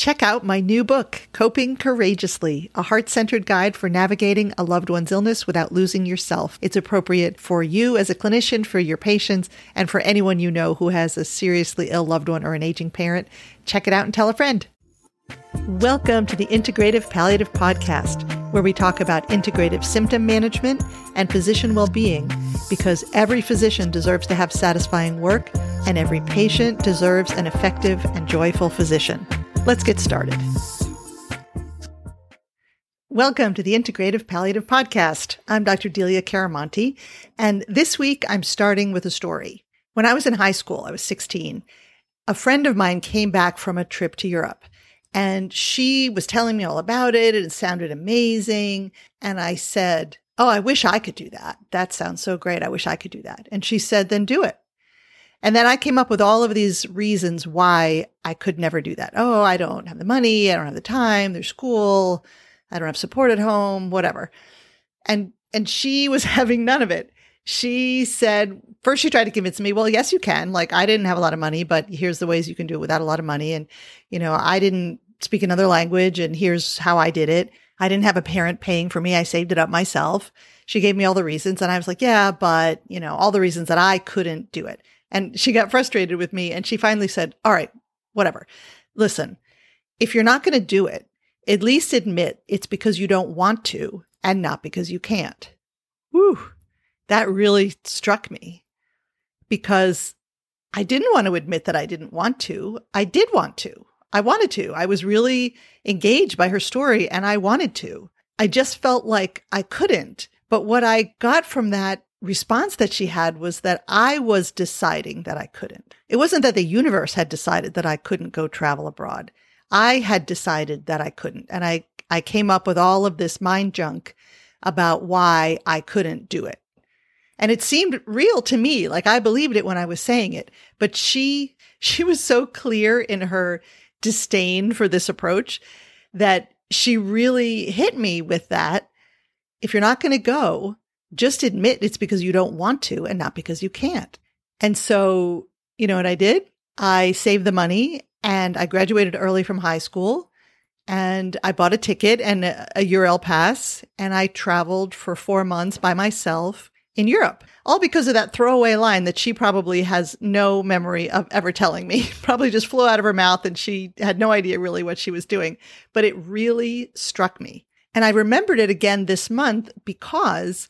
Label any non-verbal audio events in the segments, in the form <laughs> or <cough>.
Check out my new book, Coping Courageously, a heart centered guide for navigating a loved one's illness without losing yourself. It's appropriate for you as a clinician, for your patients, and for anyone you know who has a seriously ill loved one or an aging parent. Check it out and tell a friend. Welcome to the Integrative Palliative Podcast, where we talk about integrative symptom management and physician well being, because every physician deserves to have satisfying work, and every patient deserves an effective and joyful physician. Let's get started. Welcome to the Integrative Palliative Podcast. I'm Dr. Delia Chiaramonte, and this week I'm starting with a story. When I was in high school, I was 16, a friend of mine came back from a trip to Europe. And she was telling me all about it. And it sounded amazing. And I said, Oh, I wish I could do that. That sounds so great. I wish I could do that. And she said, Then do it. And then I came up with all of these reasons why I could never do that. Oh, I don't have the money. I don't have the time. There's school. I don't have support at home, whatever. And, and she <laughs> was having none of it. She said, first she tried to convince me, well, yes, you can. Like I didn't have a lot of money, but here's the ways you can do it without a lot of money. And, you know, I didn't speak another language and here's how I did it. I didn't have a parent paying for me. I saved it up myself. She gave me all the reasons and I was like, yeah, but you know, all the reasons that I couldn't do it. And she got frustrated with me and she finally said, All right, whatever. Listen, if you're not going to do it, at least admit it's because you don't want to and not because you can't. Whew. That really struck me because I didn't want to admit that I didn't want to. I did want to. I wanted to. I was really engaged by her story and I wanted to. I just felt like I couldn't. But what I got from that response that she had was that I was deciding that I couldn't. It wasn't that the universe had decided that I couldn't go travel abroad. I had decided that I couldn't. And I, I came up with all of this mind junk about why I couldn't do it. And it seemed real to me. Like I believed it when I was saying it, but she, <laughs> she was so clear in her disdain for this approach that she really hit me with that. If you're not going to go, just admit it's because you don't want to and not because you can't. And so, you know what I did? I saved the money and I graduated early from high school and I bought a ticket and a, a Eurail pass and I traveled for four months by myself in Europe, all because of that throwaway line that she probably has no memory of ever telling me. <laughs> probably just flew out of her mouth and she had no idea really what she was doing. But it really struck me. And I remembered it again this month because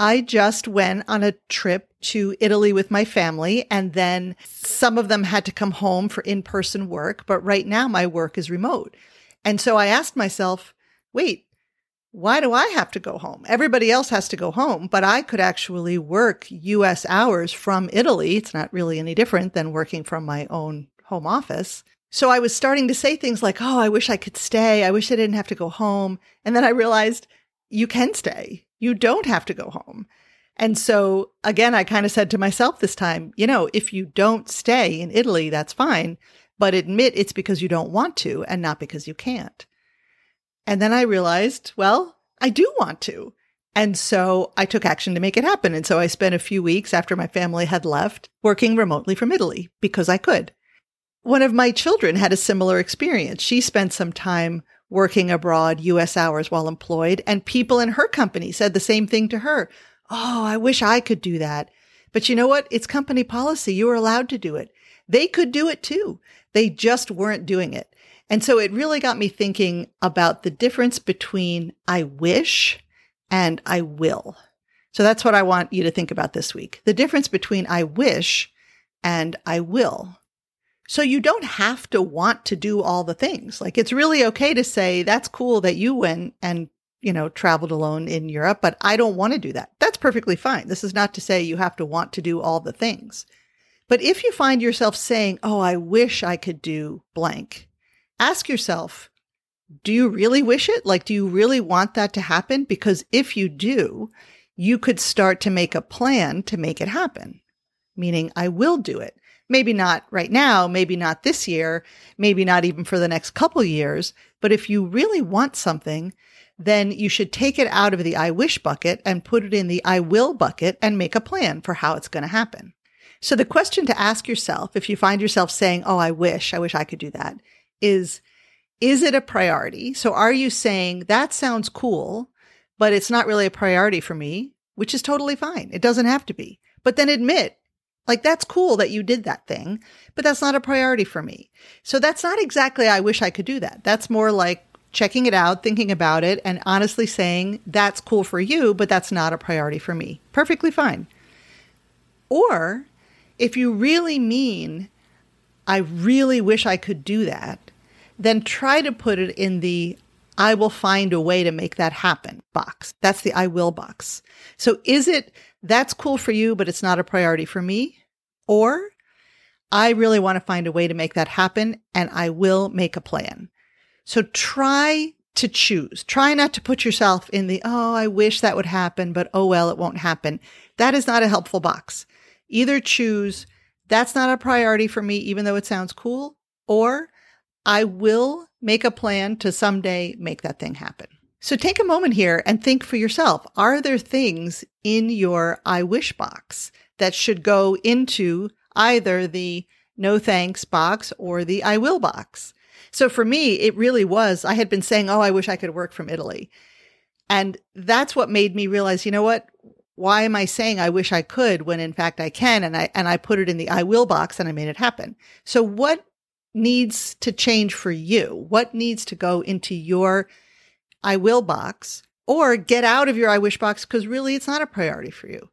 I just went on a trip to Italy with my family, and then some of them had to come home for in person work. But right now, my work is remote. And so I asked myself, wait, why do I have to go home? Everybody else has to go home, but I could actually work US hours from Italy. It's not really any different than working from my own home office. So I was starting to say things like, Oh, I wish I could stay. I wish I didn't have to go home. And then I realized you can stay. You don't have to go home. And so again, I kind of said to myself this time, you know, if you don't stay in Italy, that's fine, but admit it's because you don't want to and not because you can't. And then I realized, well, I do want to. And so I took action to make it happen. And so I spent a few weeks after my family had left working remotely from Italy because I could. One of my children had a similar experience. She spent some time working abroad US hours while employed. And people in her company said the same thing to her. Oh, I wish I could do that. But you know what? It's company policy. You are allowed to do it. They could do it too. They just weren't doing it. And so it really got me thinking about the difference between I wish and I will. So that's what I want you to think about this week. The difference between I wish and I will. So you don't have to want to do all the things. Like it's really okay to say, that's cool that you went and, you know, traveled alone in Europe, but I don't want to do that. That's perfectly fine. This is not to say you have to want to do all the things. But if you find yourself saying, oh, I wish I could do blank, ask yourself, do you really wish it? Like, do you really want that to happen? Because if you do, you could start to make a plan to make it happen, meaning I will do it. Maybe not right now, maybe not this year, maybe not even for the next couple years. But if you really want something, then you should take it out of the I wish bucket and put it in the I will bucket and make a plan for how it's going to happen. So the question to ask yourself, if you find yourself saying, Oh, I wish, I wish I could do that is, is it a priority? So are you saying that sounds cool, but it's not really a priority for me, which is totally fine. It doesn't have to be. But then admit, like, that's cool that you did that thing, but that's not a priority for me. So that's not exactly, I wish I could do that. That's more like checking it out, thinking about it, and honestly saying, that's cool for you, but that's not a priority for me. Perfectly fine. Or if you really mean, I really wish I could do that, then try to put it in the I will find a way to make that happen box. That's the I will box. So is it that's cool for you, but it's not a priority for me? Or I really want to find a way to make that happen and I will make a plan. So try to choose. Try not to put yourself in the, oh, I wish that would happen, but oh well, it won't happen. That is not a helpful box. Either choose, that's not a priority for me, even though it sounds cool, or I will make a plan to someday make that thing happen. So take a moment here and think for yourself. Are there things in your I wish box that should go into either the no thanks box or the I will box? So for me, it really was, I had been saying, Oh, I wish I could work from Italy. And that's what made me realize, you know what? Why am I saying I wish I could when in fact I can? And I, and I put it in the I will box and I made it happen. So what needs to change for you? What needs to go into your I will box or get out of your I wish box because really it's not a priority for you?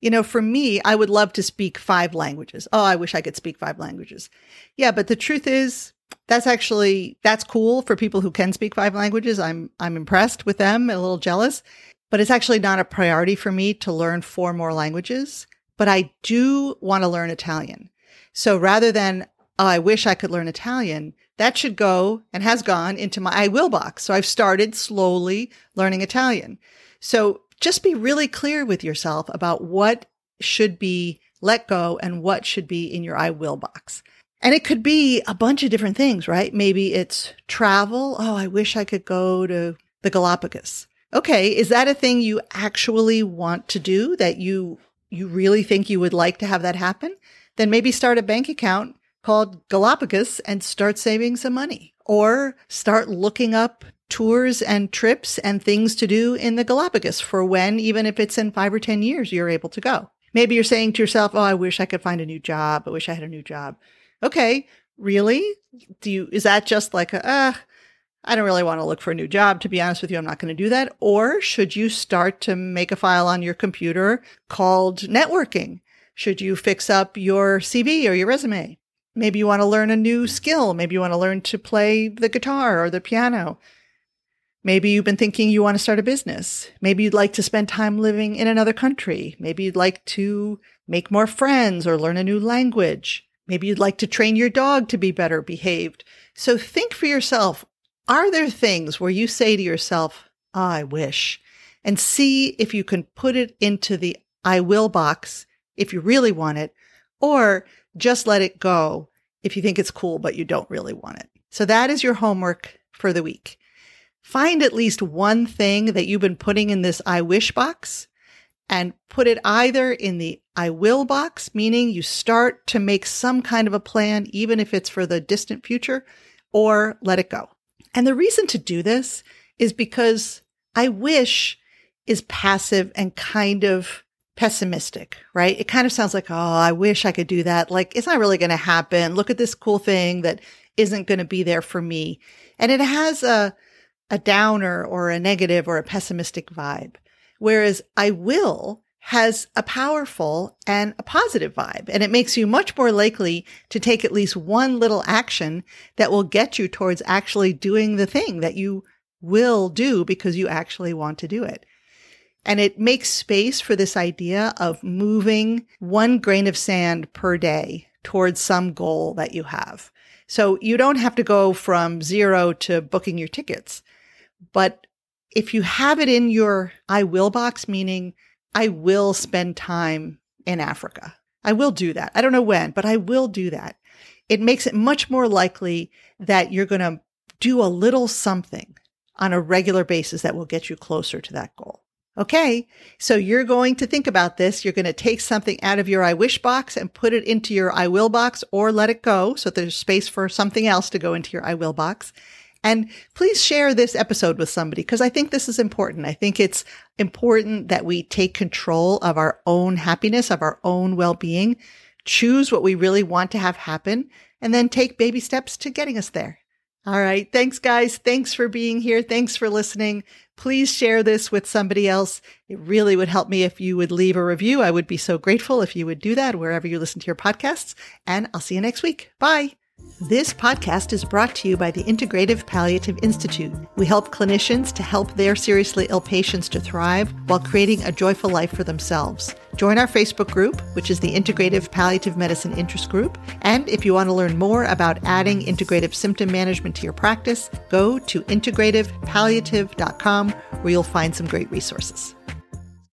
You know, for me, I would love to speak five languages. Oh, I wish I could speak five languages. Yeah, but the truth is that's actually that's cool for people who can speak five languages. I'm I'm impressed with them, a little jealous, but it's actually not a priority for me to learn four more languages, but I do want to learn Italian. So rather than oh, I wish I could learn Italian, that should go and has gone into my I will box. So I've started slowly learning Italian. So just be really clear with yourself about what should be let go and what should be in your I will box. And it could be a bunch of different things, right? Maybe it's travel. Oh, I wish I could go to the Galapagos. Okay. Is that a thing you actually want to do that you, you really think you would like to have that happen? Then maybe start a bank account called Galapagos and start saving some money or start looking up tours and trips and things to do in the Galapagos for when, even if it's in five or 10 years, you're able to go. Maybe you're saying to yourself, Oh, I wish I could find a new job. I wish I had a new job. Okay. Really? Do you, is that just like a, ah, I don't really want to look for a new job. To be honest with you, I'm not going to do that. Or should you start to make a file on your computer called networking? Should you fix up your CV or your resume? Maybe you want to learn a new skill. Maybe you want to learn to play the guitar or the piano. Maybe you've been thinking you want to start a business. Maybe you'd like to spend time living in another country. Maybe you'd like to make more friends or learn a new language. Maybe you'd like to train your dog to be better behaved. So think for yourself. Are there things where you say to yourself, I wish, and see if you can put it into the I will box if you really want it, or just let it go if you think it's cool, but you don't really want it. So that is your homework for the week. Find at least one thing that you've been putting in this I wish box and put it either in the I will box, meaning you start to make some kind of a plan, even if it's for the distant future, or let it go. And the reason to do this is because I wish is passive and kind of pessimistic, right? It kind of sounds like, oh, I wish I could do that. Like, it's not really going to happen. Look at this cool thing that isn't going to be there for me. And it has a, a downer or a negative or a pessimistic vibe. Whereas I will has a powerful and a positive vibe. And it makes you much more likely to take at least one little action that will get you towards actually doing the thing that you will do because you actually want to do it. And it makes space for this idea of moving one grain of sand per day towards some goal that you have. So you don't have to go from zero to booking your tickets. But if you have it in your I will box, meaning I will spend time in Africa, I will do that. I don't know when, but I will do that. It makes it much more likely that you're going to do a little something on a regular basis that will get you closer to that goal. Okay. So you're going to think about this. You're going to take something out of your I wish box and put it into your I will box or let it go. So there's space for something else to go into your I will box. And please share this episode with somebody because I think this is important. I think it's important that we take control of our own happiness, of our own well-being, choose what we really want to have happen, and then take baby steps to getting us there. All right. Thanks, guys. Thanks for being here. Thanks for listening. Please share this with somebody else. It really would help me if you would leave a review. I would be so grateful if you would do that wherever you listen to your podcasts. And I'll see you next week. Bye. This podcast is brought to you by the Integrative Palliative Institute. We help clinicians to help their seriously ill patients to thrive while creating a joyful life for themselves. Join our Facebook group, which is the Integrative Palliative Medicine Interest Group. And if you want to learn more about adding integrative symptom management to your practice, go to integrativepalliative.com where you'll find some great resources.